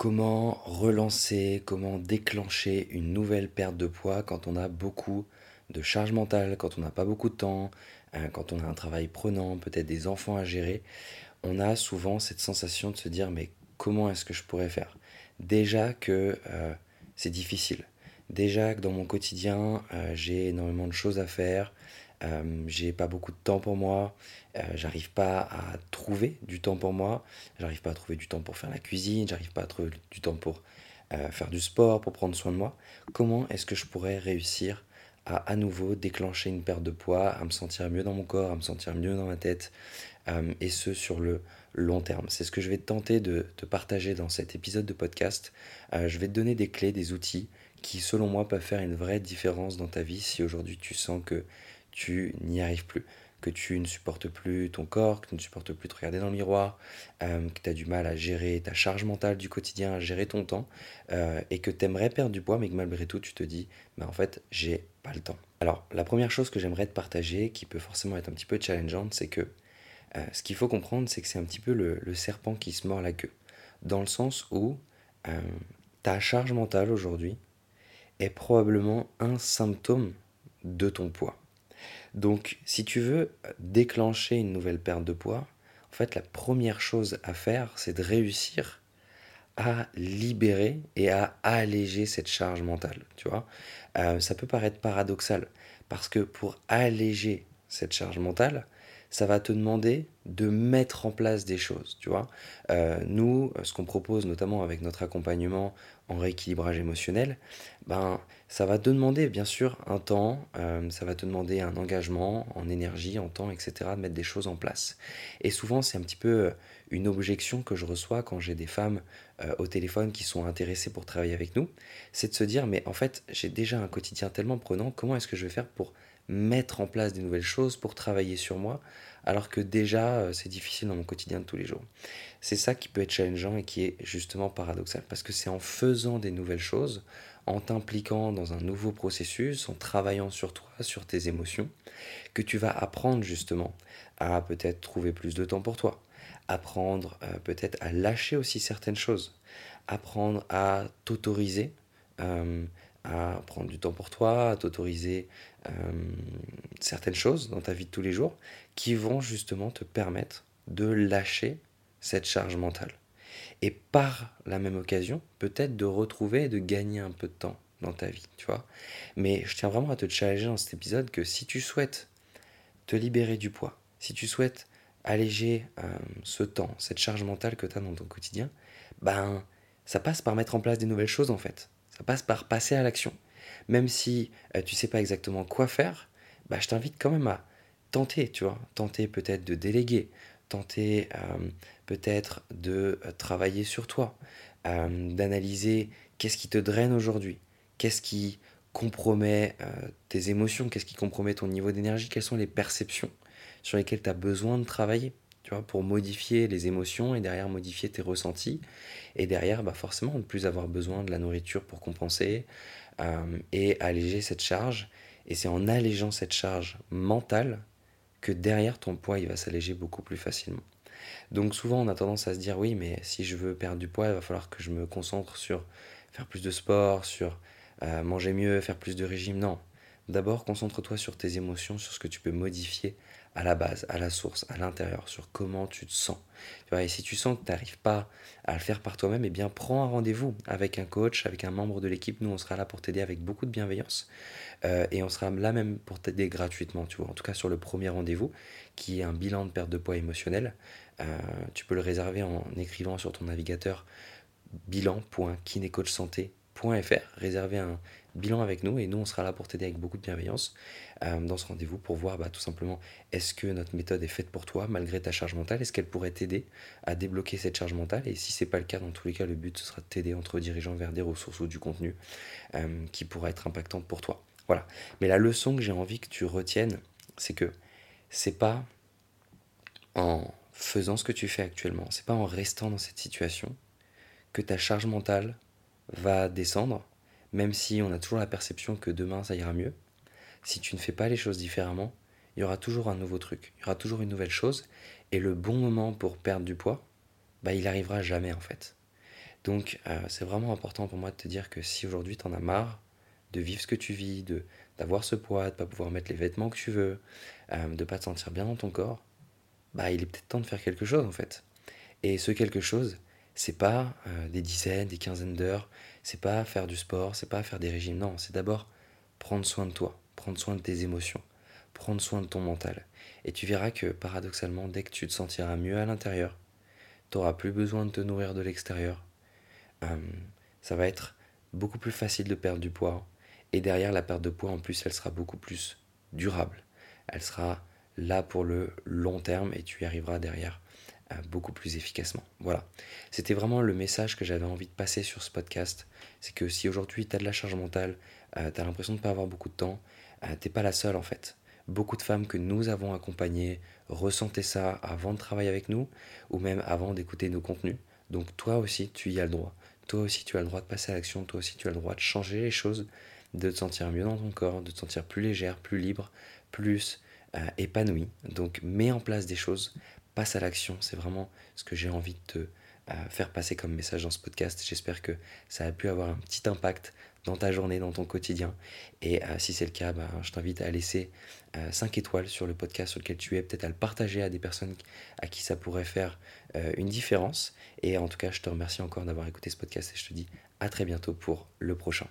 Comment relancer, comment déclencher une nouvelle perte de poids quand on a beaucoup de charge mentale, quand on n'a pas beaucoup de temps, euh, quand on a un travail prenant, peut-être des enfants à gérer? On a souvent cette sensation de se dire mais comment est-ce que je pourrais faire? Déjà que euh, c'est difficile. Déjà que dans mon quotidien, euh, j'ai énormément de choses à faire, euh, j'ai pas beaucoup de temps pour moi, euh, j'arrive pas à trouver du temps pour moi, j'arrive pas à trouver du temps pour faire la cuisine, j'arrive pas à trouver du temps pour euh, faire du sport, pour prendre soin de moi. Comment est-ce que je pourrais réussir à à nouveau déclencher une perte de poids, à me sentir mieux dans mon corps, à me sentir mieux dans ma tête, et ce sur le long terme? C'est ce que je vais tenter de te partager dans cet épisode de podcast. Je vais te donner des clés, des outils qui, selon moi, peuvent faire une vraie différence dans ta vie si aujourd'hui tu sens que tu n'y arrives plus, que tu ne supportes plus ton corps, que tu ne supportes plus te regarder dans le miroir, euh, que tu as du mal à gérer ta charge mentale du quotidien, à gérer ton temps, euh, et que tu aimerais perdre du poids, mais que malgré tout tu te dis, bah en fait, j'ai pas le temps. Alors, la première chose que j'aimerais te partager, qui peut forcément être un petit peu challengeante, c'est que euh, ce qu'il faut comprendre, c'est que c'est un petit peu le, le serpent qui se mord la queue. Dans le sens où ta charge mentale aujourd'hui est probablement un symptôme de ton poids. Donc, si tu veux déclencher une nouvelle perte de poids, en fait, la première chose à faire, c'est de réussir à libérer et à alléger cette charge mentale. Tu vois, Euh, ça peut paraître paradoxal parce que pour alléger cette charge mentale, ça va te demander de mettre en place des choses, tu vois. Euh, nous, ce qu'on propose notamment avec notre accompagnement en rééquilibrage émotionnel, ben, ça va te demander bien sûr un temps, euh, ça va te demander un engagement en énergie, en temps, etc., de mettre des choses en place. Et souvent, c'est un petit peu euh, une objection que je reçois quand j'ai des femmes au téléphone qui sont intéressées pour travailler avec nous, c'est de se dire, mais en fait, j'ai déjà un quotidien tellement prenant, comment est-ce que je vais faire pour mettre en place des nouvelles choses, pour travailler sur moi, alors que déjà, euh, c'est difficile dans mon quotidien de tous les jours. C'est ça qui peut être challengeant et qui est justement paradoxal, parce que c'est en faisant des nouvelles choses, en t'impliquant dans un nouveau processus, en travaillant sur toi, sur tes émotions, que tu vas apprendre justement à peut-être trouver plus de temps pour toi, apprendre euh, peut-être à lâcher aussi certaines choses, apprendre à t'autoriser, euh, à prendre du temps pour toi, à t'autoriser euh, certaines choses dans ta vie de tous les jours qui vont justement te permettre de lâcher cette charge mentale. Et par la même occasion, peut-être de retrouver et de gagner un peu de temps dans ta vie, tu vois. Mais je tiens vraiment à te challenger dans cet épisode que si tu souhaites te libérer du poids, si tu souhaites alléger euh, ce temps, cette charge mentale que tu as dans ton quotidien, ben ça passe par mettre en place des nouvelles choses en fait. Ça passe par passer à l'action. Même si euh, tu sais pas exactement quoi faire, bah, je t'invite quand même à tenter, tu vois, tenter peut-être de déléguer, tenter euh, peut-être de euh, travailler sur toi, euh, d'analyser qu'est-ce qui te draine aujourd'hui, qu'est-ce qui compromet tes émotions, qu'est-ce qui compromet ton niveau d'énergie, quelles sont les perceptions sur lesquelles tu as besoin de travailler, tu vois, pour modifier les émotions et derrière modifier tes ressentis, et derrière, bah forcément, ne plus avoir besoin de la nourriture pour compenser euh, et alléger cette charge. Et c'est en allégeant cette charge mentale que derrière ton poids, il va s'alléger beaucoup plus facilement. Donc souvent, on a tendance à se dire, oui, mais si je veux perdre du poids, il va falloir que je me concentre sur faire plus de sport, sur euh, manger mieux, faire plus de régime. Non. D'abord, concentre-toi sur tes émotions, sur ce que tu peux modifier à la base, à la source, à l'intérieur, sur comment tu te sens. Et si tu sens que tu n'arrives pas à le faire par toi-même, eh bien prends un rendez-vous avec un coach, avec un membre de l'équipe. Nous, on sera là pour t'aider avec beaucoup de bienveillance. Euh, et on sera là même pour t'aider gratuitement, tu vois. En tout cas, sur le premier rendez-vous, qui est un bilan de perte de poids émotionnel. Euh, tu peux le réserver en écrivant sur ton navigateur bilan.kinécoachsanté.fr. Réserver un bilan avec nous et nous, on sera là pour t'aider avec beaucoup de bienveillance euh, dans ce rendez-vous pour voir bah, tout simplement est-ce que notre méthode est faite pour toi malgré ta charge mentale, est-ce qu'elle pourrait t'aider à débloquer cette charge mentale? Et si c'est pas le cas, dans tous les cas, le but ce sera de t'aider en te redirigeant vers des ressources ou du contenu euh, qui pourra être impactante pour toi. Voilà. Mais la leçon que j'ai envie que tu retiennes, c'est que c'est pas en faisant ce que tu fais actuellement, c'est pas en restant dans cette situation que ta charge mentale va descendre, même si on a toujours la perception que demain ça ira mieux. Si tu ne fais pas les choses différemment, il y aura toujours un nouveau truc, il y aura toujours une nouvelle chose, et le bon moment pour perdre du poids, bah il arrivera jamais en fait. Donc c'est vraiment important pour moi de te dire que si aujourd'hui tu en as marre de vivre ce que tu vis, de d'avoir ce poids, de pas pouvoir mettre les vêtements que tu veux, de de pas te sentir bien dans ton corps, bah il est peut-être temps de faire quelque chose en fait. Et ce quelque chose, c'est pas des dizaines, des quinzaines d'heures, c'est pas faire du sport, c'est pas faire des régimes, non, c'est d'abord prendre soin de toi, prendre soin de tes émotions, prendre soin de ton mental. Et tu verras que paradoxalement, dès que tu te sentiras mieux à l'intérieur, tu n'auras plus besoin de te nourrir de l'extérieur. ça va être beaucoup plus facile de perdre du poids. Et derrière la perte de poids, en plus, elle sera beaucoup plus durable. Elle sera là pour le long terme et tu y arriveras derrière euh, beaucoup plus efficacement. Voilà. C'était vraiment le message que j'avais envie de passer sur ce podcast. C'est que si aujourd'hui tu as de la charge mentale, euh, tu as l'impression de ne pas avoir beaucoup de temps, euh, t'es pas la seule en fait. Beaucoup de femmes que nous avons accompagnées ressentaient ça avant de travailler avec nous ou même avant d'écouter nos contenus. Donc toi aussi, tu y as le droit. Toi aussi, tu as le droit de passer à l'action. Toi aussi, tu as le droit de changer les choses, de te sentir mieux dans ton corps, de te sentir plus légère, plus libre, plus épanouie. Donc mets en place des choses passe à l'action. C'est vraiment ce que j'ai envie de te euh, faire passer comme message dans ce podcast. J'espère que ça a pu avoir un petit impact dans ta journée, dans ton quotidien. Et euh, si c'est le cas, bah, je t'invite à laisser 5 euh, étoiles sur le podcast sur lequel tu es, peut-être à le partager à des personnes à qui ça pourrait faire une différence. Et en tout cas, je te remercie encore d'avoir écouté ce podcast et je te dis à très bientôt pour le prochain.